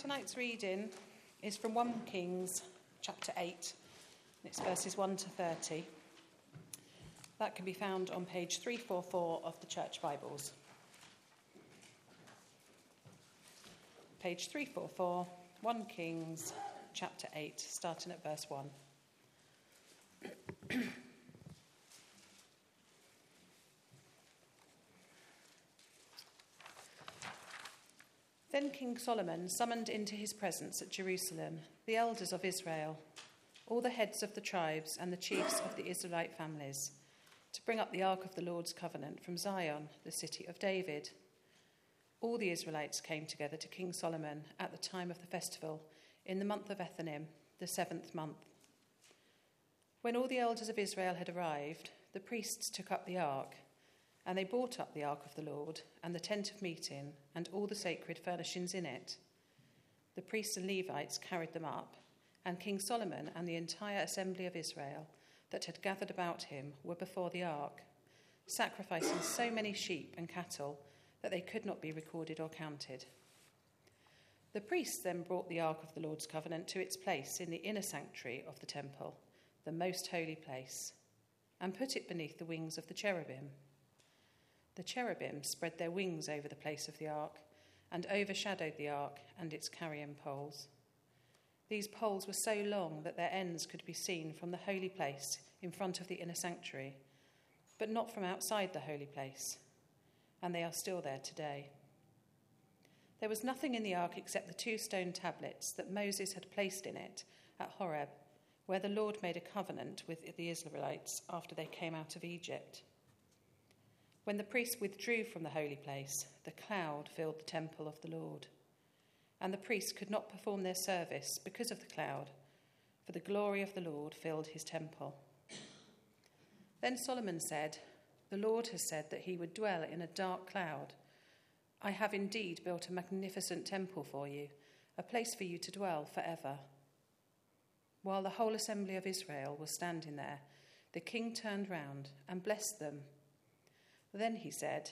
Tonight's reading is from 1 Kings chapter 8, and it's verses 1 to 30. That can be found on page 344 of the Church Bibles. Page 344, 1 Kings chapter 8, starting at verse 1. Then King Solomon summoned into his presence at Jerusalem the elders of Israel, all the heads of the tribes and the chiefs of the Israelite families, to bring up the ark of the Lord's covenant from Zion, the city of David. All the Israelites came together to King Solomon at the time of the festival in the month of Ethanim, the seventh month. When all the elders of Israel had arrived, the priests took up the ark and they brought up the ark of the Lord, and the tent of meeting, and all the sacred furnishings in it. The priests and Levites carried them up, and King Solomon and the entire assembly of Israel that had gathered about him were before the ark, sacrificing so many sheep and cattle that they could not be recorded or counted. The priests then brought the ark of the Lord's covenant to its place in the inner sanctuary of the temple, the most holy place, and put it beneath the wings of the cherubim. The cherubim spread their wings over the place of the ark and overshadowed the ark and its carrying poles. These poles were so long that their ends could be seen from the holy place in front of the inner sanctuary, but not from outside the holy place, and they are still there today. There was nothing in the ark except the two stone tablets that Moses had placed in it at Horeb, where the Lord made a covenant with the Israelites after they came out of Egypt. When the priests withdrew from the holy place, the cloud filled the temple of the Lord. And the priests could not perform their service because of the cloud, for the glory of the Lord filled his temple. Then Solomon said, The Lord has said that he would dwell in a dark cloud. I have indeed built a magnificent temple for you, a place for you to dwell forever. While the whole assembly of Israel was standing there, the king turned round and blessed them then he said,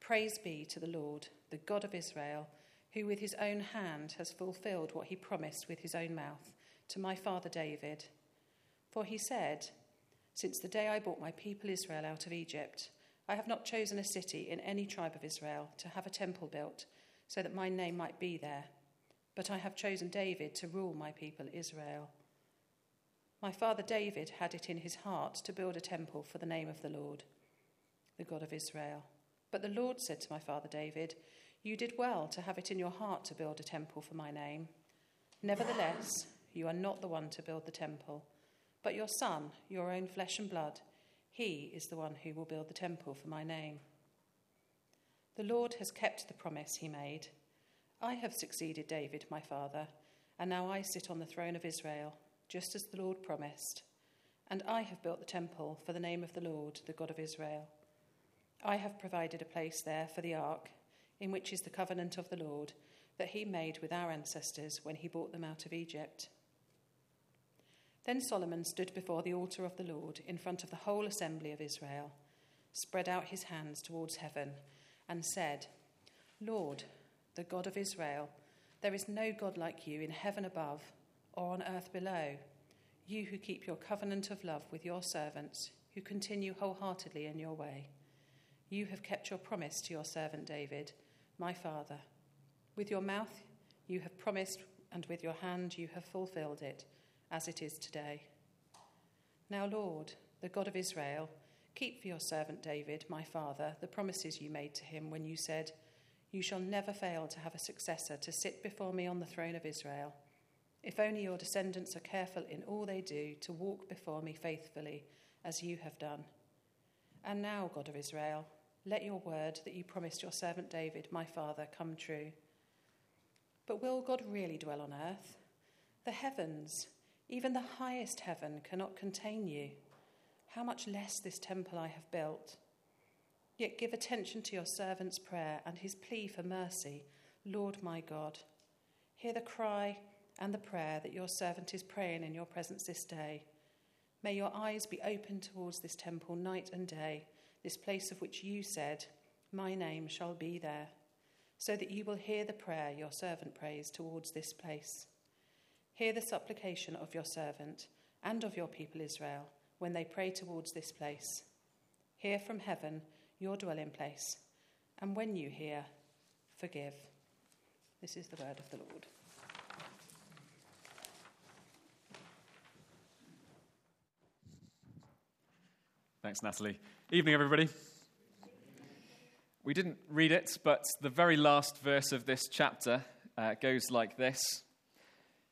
Praise be to the Lord, the God of Israel, who with his own hand has fulfilled what he promised with his own mouth to my father David. For he said, Since the day I brought my people Israel out of Egypt, I have not chosen a city in any tribe of Israel to have a temple built, so that my name might be there. But I have chosen David to rule my people Israel. My father David had it in his heart to build a temple for the name of the Lord the God of Israel. But the Lord said to my father David, You did well to have it in your heart to build a temple for my name. Nevertheless, you are not the one to build the temple, but your son, your own flesh and blood. He is the one who will build the temple for my name. The Lord has kept the promise he made. I have succeeded David, my father, and now I sit on the throne of Israel, just as the Lord promised. And I have built the temple for the name of the Lord, the God of Israel. I have provided a place there for the ark, in which is the covenant of the Lord that he made with our ancestors when he brought them out of Egypt. Then Solomon stood before the altar of the Lord in front of the whole assembly of Israel, spread out his hands towards heaven, and said, Lord, the God of Israel, there is no God like you in heaven above or on earth below, you who keep your covenant of love with your servants, who continue wholeheartedly in your way. You have kept your promise to your servant David, my father. With your mouth you have promised, and with your hand you have fulfilled it, as it is today. Now, Lord, the God of Israel, keep for your servant David, my father, the promises you made to him when you said, You shall never fail to have a successor to sit before me on the throne of Israel. If only your descendants are careful in all they do to walk before me faithfully, as you have done. And now, God of Israel, let your word that you promised your servant David, my father, come true. But will God really dwell on earth? The heavens, even the highest heaven, cannot contain you. How much less this temple I have built? Yet give attention to your servant's prayer and his plea for mercy, Lord my God. Hear the cry and the prayer that your servant is praying in your presence this day. May your eyes be open towards this temple night and day this place of which you said, My name shall be there. so that you will hear the prayer your servant prays towards this place. Hear the supplication of your servant and of your people Israel when they pray towards this place. Hear from heaven your dwelling place, and when you hear, forgive. This is the word of the Lord. Thanks, Natalie. Evening, everybody. We didn't read it, but the very last verse of this chapter uh, goes like this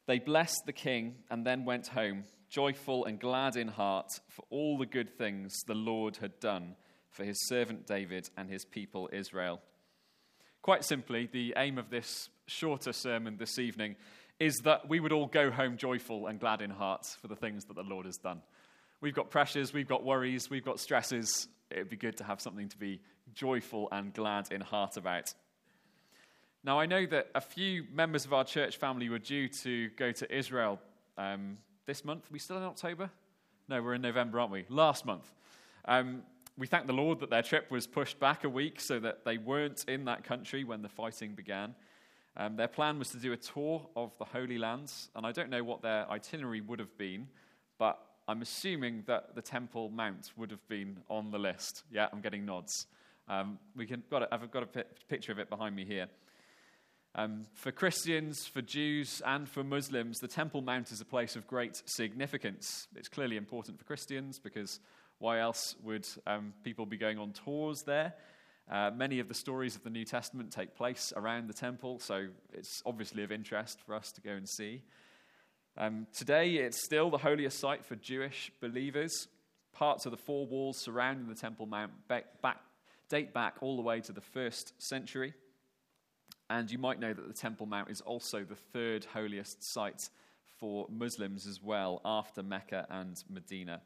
They blessed the king and then went home, joyful and glad in heart for all the good things the Lord had done for his servant David and his people Israel. Quite simply, the aim of this shorter sermon this evening is that we would all go home joyful and glad in heart for the things that the Lord has done. We've got pressures, we've got worries, we've got stresses. It would be good to have something to be joyful and glad in heart about. Now, I know that a few members of our church family were due to go to Israel um, this month. Are we still in October? No, we're in November, aren't we? Last month. Um, we thank the Lord that their trip was pushed back a week so that they weren't in that country when the fighting began. Um, their plan was to do a tour of the Holy Lands, and I don't know what their itinerary would have been, but I'm assuming that the Temple Mount would have been on the list. Yeah, I'm getting nods. Um, we can, got a, I've got a picture of it behind me here. Um, for Christians, for Jews, and for Muslims, the Temple Mount is a place of great significance. It's clearly important for Christians because why else would um, people be going on tours there? Uh, many of the stories of the New Testament take place around the temple, so it's obviously of interest for us to go and see. Um, today, it's still the holiest site for Jewish believers. Parts of the four walls surrounding the Temple Mount back, back, date back all the way to the first century. And you might know that the Temple Mount is also the third holiest site for Muslims as well, after Mecca and Medina.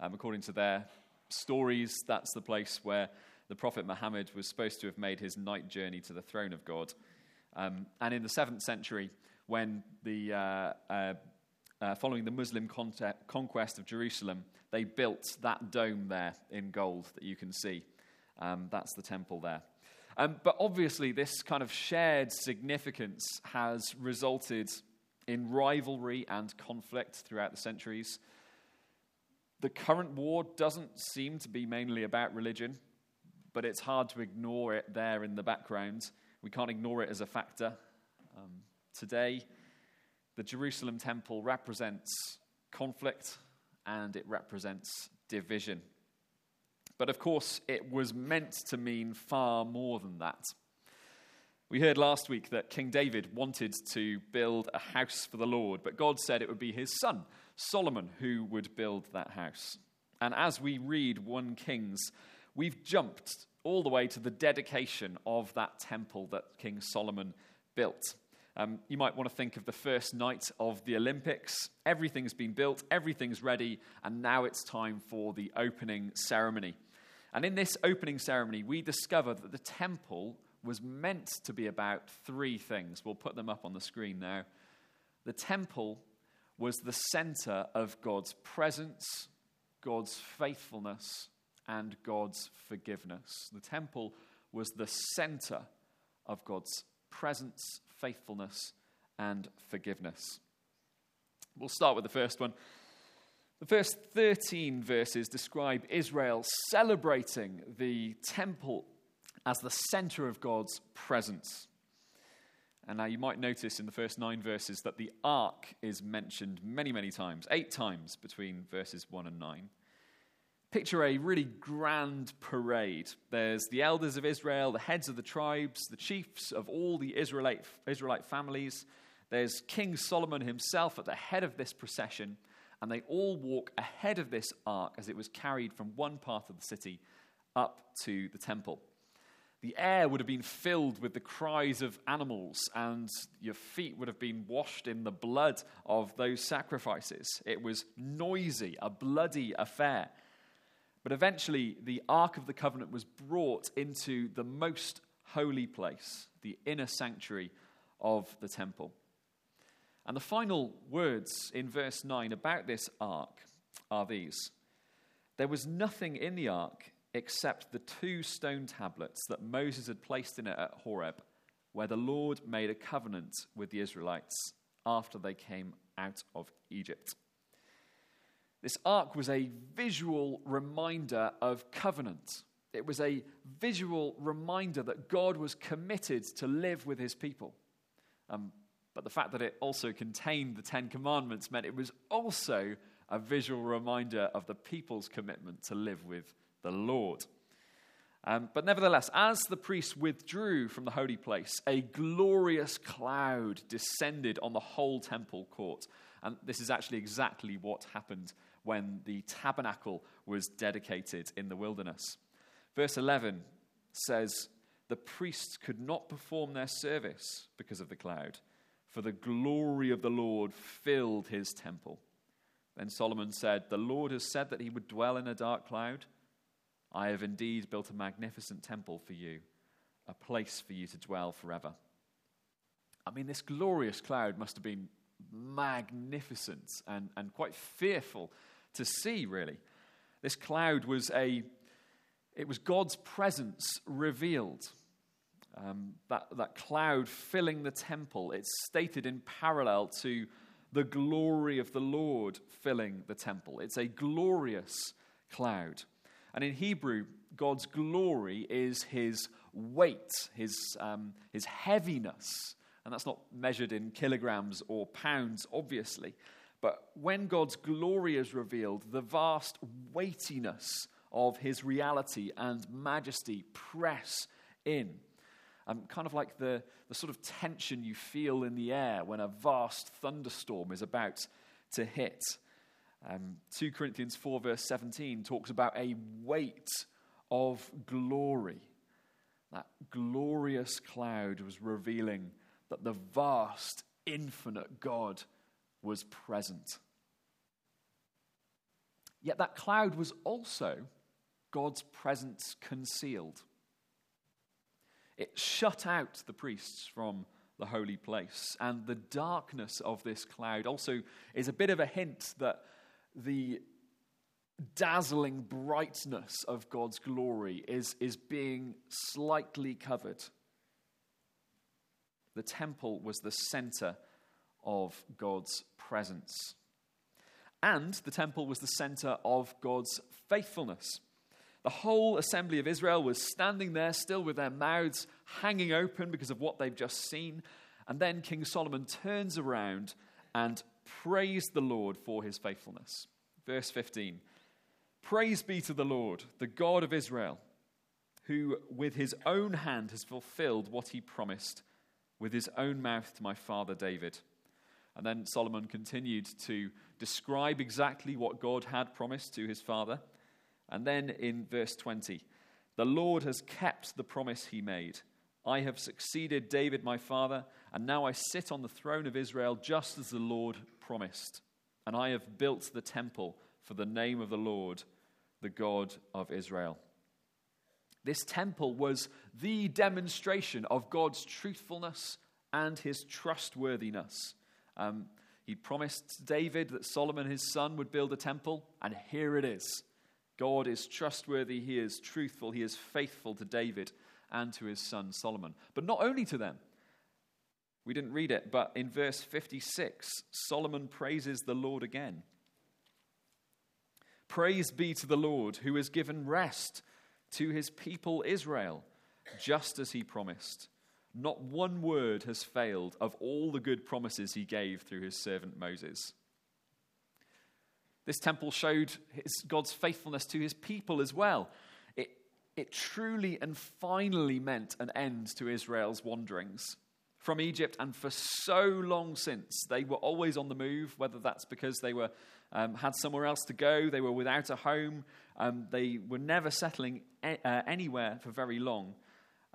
Um, according to their stories, that's the place where the Prophet Muhammad was supposed to have made his night journey to the throne of God. Um, and in the seventh century, when the uh, uh, uh, following the Muslim conquest of Jerusalem, they built that dome there in gold that you can see. Um, that's the temple there. Um, but obviously, this kind of shared significance has resulted in rivalry and conflict throughout the centuries. The current war doesn't seem to be mainly about religion, but it's hard to ignore it there in the background. We can't ignore it as a factor. Um, today, the Jerusalem temple represents conflict and it represents division. But of course, it was meant to mean far more than that. We heard last week that King David wanted to build a house for the Lord, but God said it would be his son, Solomon, who would build that house. And as we read 1 Kings, we've jumped all the way to the dedication of that temple that King Solomon built. Um, you might want to think of the first night of the Olympics. Everything's been built, everything's ready, and now it's time for the opening ceremony. And in this opening ceremony, we discover that the temple was meant to be about three things. We'll put them up on the screen now. The temple was the center of God's presence, God's faithfulness, and God's forgiveness. The temple was the center of God's presence, faithfulness, and forgiveness. We'll start with the first one. The first 13 verses describe Israel celebrating the temple as the center of God's presence. And now you might notice in the first nine verses that the ark is mentioned many, many times, eight times between verses 1 and 9 picture a really grand parade. There's the elders of Israel, the heads of the tribes, the chiefs of all the Israelite, Israelite families. There's King Solomon himself at the head of this procession, and they all walk ahead of this ark as it was carried from one part of the city up to the temple. The air would have been filled with the cries of animals, and your feet would have been washed in the blood of those sacrifices. It was noisy, a bloody affair. But eventually, the Ark of the Covenant was brought into the most holy place, the inner sanctuary of the temple. And the final words in verse 9 about this ark are these There was nothing in the ark except the two stone tablets that Moses had placed in it at Horeb, where the Lord made a covenant with the Israelites after they came out of Egypt. This ark was a visual reminder of covenant. It was a visual reminder that God was committed to live with his people. Um, but the fact that it also contained the Ten Commandments meant it was also a visual reminder of the people's commitment to live with the Lord. Um, but nevertheless, as the priests withdrew from the holy place, a glorious cloud descended on the whole temple court. And this is actually exactly what happened when the tabernacle was dedicated in the wilderness. Verse 11 says, The priests could not perform their service because of the cloud, for the glory of the Lord filled his temple. Then Solomon said, The Lord has said that he would dwell in a dark cloud. I have indeed built a magnificent temple for you, a place for you to dwell forever. I mean, this glorious cloud must have been magnificent and, and quite fearful to see, really. This cloud was a, it was God's presence revealed. Um, that, that cloud filling the temple, it's stated in parallel to the glory of the Lord filling the temple. It's a glorious cloud. And in Hebrew, God's glory is his weight, his, um, his heaviness. And that's not measured in kilograms or pounds, obviously. But when God's glory is revealed, the vast weightiness of his reality and majesty press in. Um, kind of like the, the sort of tension you feel in the air when a vast thunderstorm is about to hit. Um, 2 Corinthians 4, verse 17, talks about a weight of glory. That glorious cloud was revealing that the vast, infinite God was present. Yet that cloud was also God's presence concealed. It shut out the priests from the holy place. And the darkness of this cloud also is a bit of a hint that the dazzling brightness of God's glory is, is being slightly covered. The temple was the center of God's presence. And the temple was the center of God's faithfulness. The whole assembly of Israel was standing there still with their mouths hanging open because of what they've just seen. And then King Solomon turns around and praised the Lord for his faithfulness. Verse 15 Praise be to the Lord, the God of Israel, who with his own hand has fulfilled what he promised with his own mouth to my father David. And then Solomon continued to describe exactly what God had promised to his father. And then in verse 20, the Lord has kept the promise he made. I have succeeded David my father, and now I sit on the throne of Israel just as the Lord promised. And I have built the temple for the name of the Lord, the God of Israel. This temple was the demonstration of God's truthfulness and his trustworthiness. Um, he promised David that Solomon, his son, would build a temple, and here it is. God is trustworthy, he is truthful, he is faithful to David and to his son Solomon. But not only to them. We didn't read it, but in verse 56, Solomon praises the Lord again. Praise be to the Lord who has given rest to his people Israel, just as he promised. Not one word has failed of all the good promises he gave through his servant Moses. This temple showed his, God's faithfulness to his people as well. It, it truly and finally meant an end to Israel's wanderings from Egypt, and for so long since. They were always on the move, whether that's because they were, um, had somewhere else to go, they were without a home, um, they were never settling uh, anywhere for very long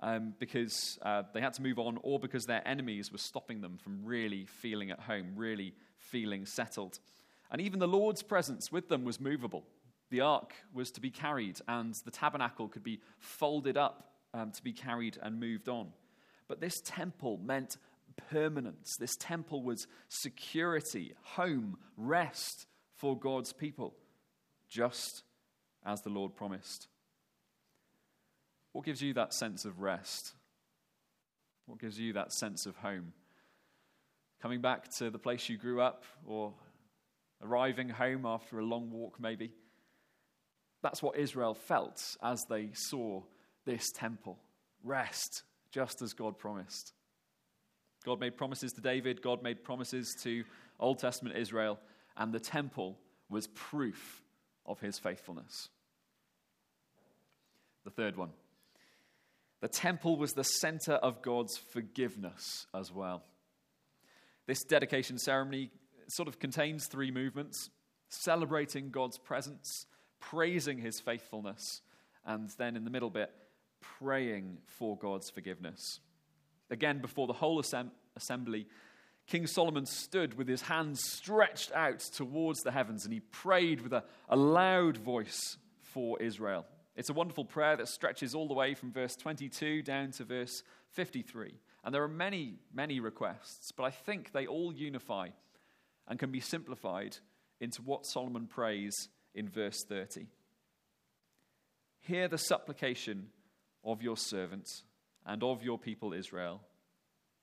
um, because uh, they had to move on or because their enemies were stopping them from really feeling at home, really feeling settled. And even the Lord's presence with them was movable. The ark was to be carried, and the tabernacle could be folded up um, to be carried and moved on. But this temple meant permanence. This temple was security, home, rest for God's people, just as the Lord promised. What gives you that sense of rest? What gives you that sense of home? Coming back to the place you grew up or arriving home after a long walk, maybe? That's what Israel felt as they saw this temple. Rest, just as God promised. God made promises to David, God made promises to Old Testament Israel, and the temple was proof of his faithfulness. The third one the temple was the center of God's forgiveness as well. This dedication ceremony sort of contains three movements celebrating God's presence, praising his faithfulness, and then in the middle bit, praying for God's forgiveness. Again, before the whole assembly, King Solomon stood with his hands stretched out towards the heavens and he prayed with a, a loud voice for Israel. It's a wonderful prayer that stretches all the way from verse 22 down to verse 53. And there are many, many requests, but I think they all unify and can be simplified into what Solomon prays in verse 30. Hear the supplication of your servant and of your people Israel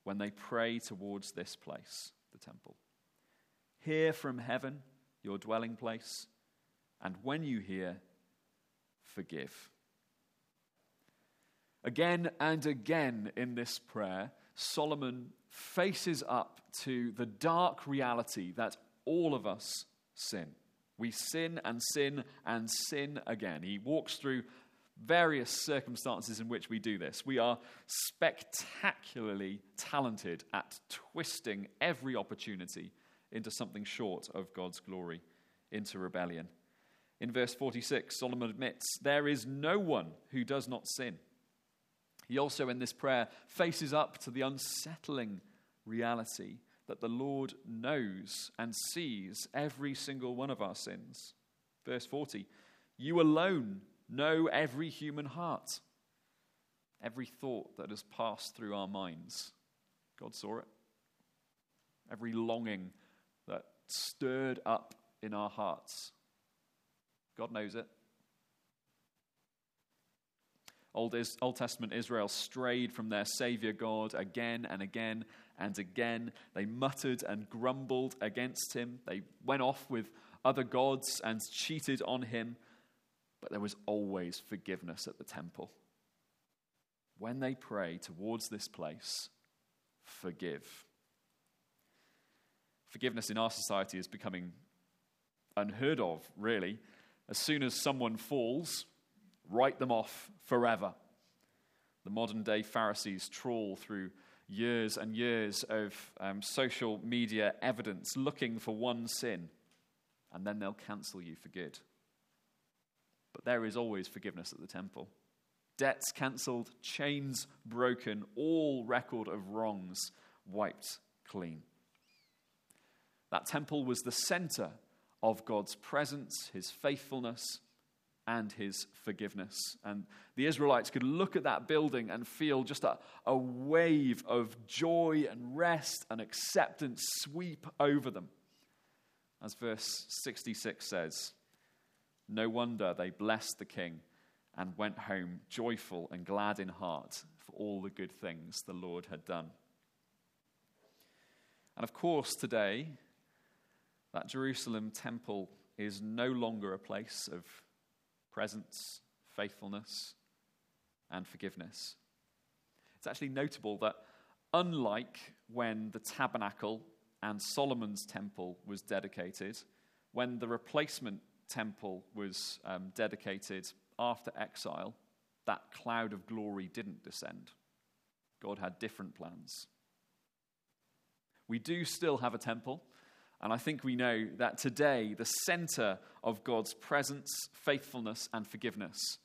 when they pray towards this place, the temple. Hear from heaven, your dwelling place, and when you hear, forgive. Again and again in this prayer, Solomon faces up to the dark reality that all of us sin. We sin and sin and sin again. He walks through various circumstances in which we do this. We are spectacularly talented at twisting every opportunity into something short of God's glory, into rebellion. In verse 46, Solomon admits, There is no one who does not sin. He also, in this prayer, faces up to the unsettling reality that the Lord knows and sees every single one of our sins. Verse 40, You alone know every human heart, every thought that has passed through our minds. God saw it. Every longing that stirred up in our hearts God knows it. Old, Old Testament Israel strayed from their Savior God again and again and again. They muttered and grumbled against him. They went off with other gods and cheated on him. But there was always forgiveness at the temple. When they pray towards this place, forgive. Forgiveness in our society is becoming unheard of, really as soon as someone falls, write them off forever. The modern day Pharisees trawl through years and years of um, social media evidence looking for one sin, and then they'll cancel you for good. But there is always forgiveness at the temple. Debts cancelled, chains broken, all record of wrongs wiped clean. That temple was the center of God's presence, his faithfulness, and his forgiveness. And the Israelites could look at that building and feel just a, a wave of joy and rest and acceptance sweep over them. As verse 66 says, No wonder they blessed the king and went home joyful and glad in heart for all the good things the Lord had done. And of course, today, that Jerusalem temple is no longer a place of presence, faithfulness, and forgiveness. It's actually notable that, unlike when the tabernacle and Solomon's temple was dedicated, when the replacement temple was um, dedicated after exile, that cloud of glory didn't descend. God had different plans. We do still have a temple. And I think we know that today, the center of God's presence, faithfulness, and forgiveness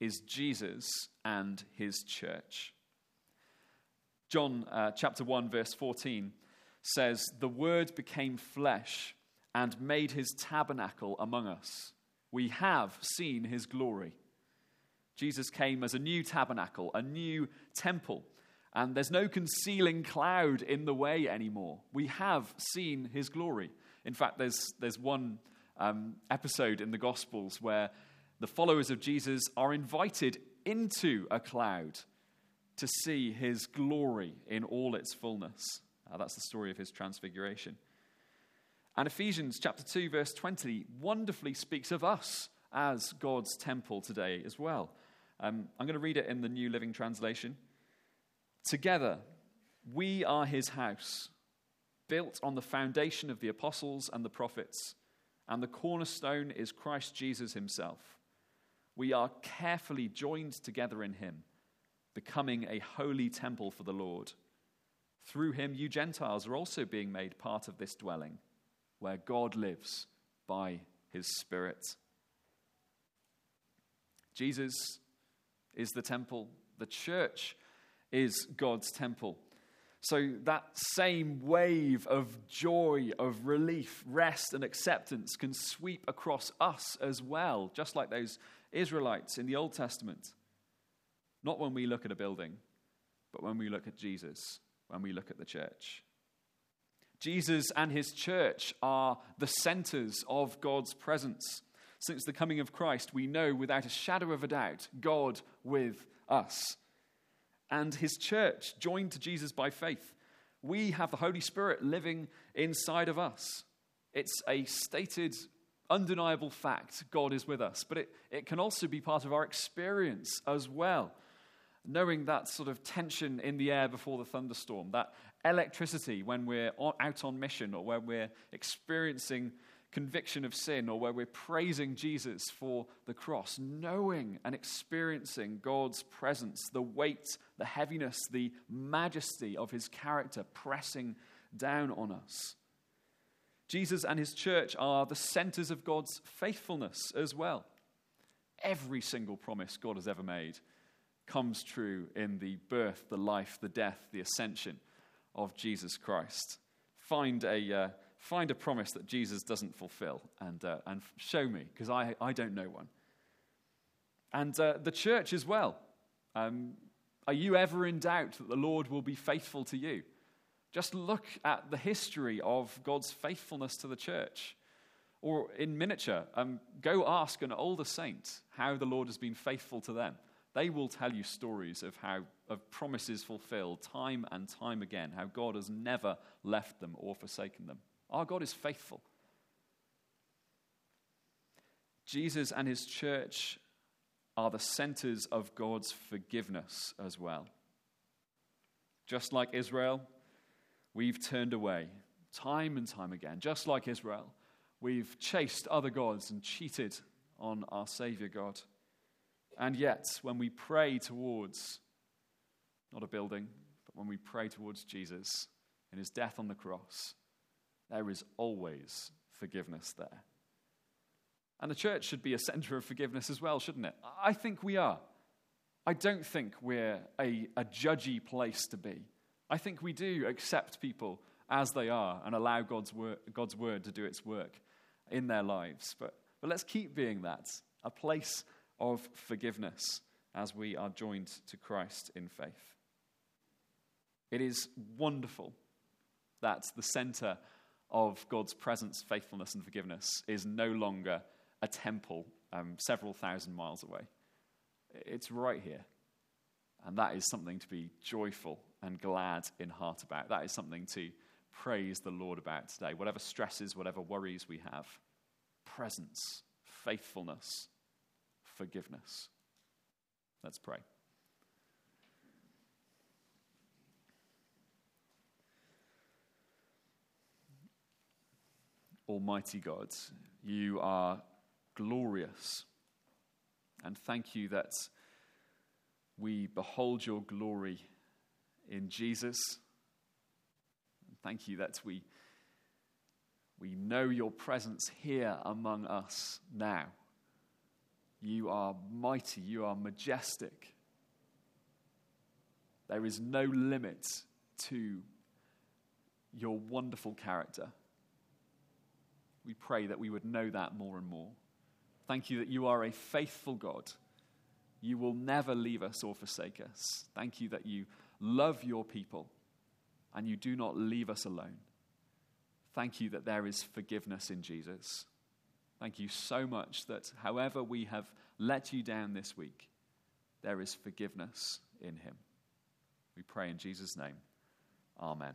is Jesus and his church. John uh, chapter 1, verse 14 says, The word became flesh and made his tabernacle among us. We have seen his glory. Jesus came as a new tabernacle, a new temple and there's no concealing cloud in the way anymore. We have seen his glory. In fact, there's, there's one um, episode in the Gospels where the followers of Jesus are invited into a cloud to see his glory in all its fullness. Uh, that's the story of his transfiguration. And Ephesians chapter 2, verse 20, wonderfully speaks of us as God's temple today as well. Um, I'm going to read it in the New Living Translation. Together, we are his house, built on the foundation of the apostles and the prophets, and the cornerstone is Christ Jesus himself. We are carefully joined together in him, becoming a holy temple for the Lord. Through him, you Gentiles are also being made part of this dwelling, where God lives by his Spirit. Jesus is the temple, the church is God's temple. So that same wave of joy, of relief, rest, and acceptance can sweep across us as well, just like those Israelites in the Old Testament. Not when we look at a building, but when we look at Jesus, when we look at the church. Jesus and his church are the centers of God's presence. Since the coming of Christ, we know without a shadow of a doubt God with us and his church joined to Jesus by faith. We have the Holy Spirit living inside of us. It's a stated, undeniable fact God is with us, but it, it can also be part of our experience as well. Knowing that sort of tension in the air before the thunderstorm, that electricity when we're out on mission or when we're experiencing conviction of sin or where we're praising Jesus for the cross, knowing and experiencing God's presence, the weight, the heaviness, the majesty of his character pressing down on us. Jesus and his church are the centers of God's faithfulness as well. Every single promise God has ever made comes true in the birth, the life, the death, the ascension of Jesus Christ. Find a. Uh, find a promise that Jesus doesn't fulfill and, uh, and show me, because I, I don't know one. And uh, the church as well. Um, are you ever in doubt that the Lord will be faithful to you? Just look at the history of God's faithfulness to the church. Or in miniature, um, go ask an older saint how the Lord has been faithful to them. They will tell you stories of how of promises fulfilled time and time again, how God has never left them or forsaken them. Our God is faithful. Jesus and his church are the centers of God's forgiveness as well. Just like Israel, we've turned away time and time again. Just like Israel, we've chased other gods and cheated on our Savior God. And yet, when we pray towards not a building, but when we pray towards Jesus in his death on the cross, there is always forgiveness there. And the church should be a center of forgiveness as well, shouldn't it? I think we are. I don't think we're a, a judgy place to be. I think we do accept people as they are and allow God's word, God's word to do its work in their lives. But, but let's keep being that a place of forgiveness as we are joined to Christ in faith. It is wonderful that the center of God's presence, faithfulness, and forgiveness is no longer a temple um, several thousand miles away. It's right here. And that is something to be joyful and glad in heart about. That is something to praise the Lord about today. Whatever stresses, whatever worries we have, presence, faithfulness, forgiveness. Let's pray. Almighty God. You are glorious. And thank you that we behold your glory in Jesus. And thank you that we, we know your presence here among us now. You are mighty, you are majestic. There is no limit to your wonderful character we pray that we would know that more and more. Thank you that you are a faithful God. You will never leave us or forsake us. Thank you that you love your people and you do not leave us alone. Thank you that there is forgiveness in Jesus. Thank you so much that however we have let you down this week, there is forgiveness in him. We pray in Jesus' name. Amen.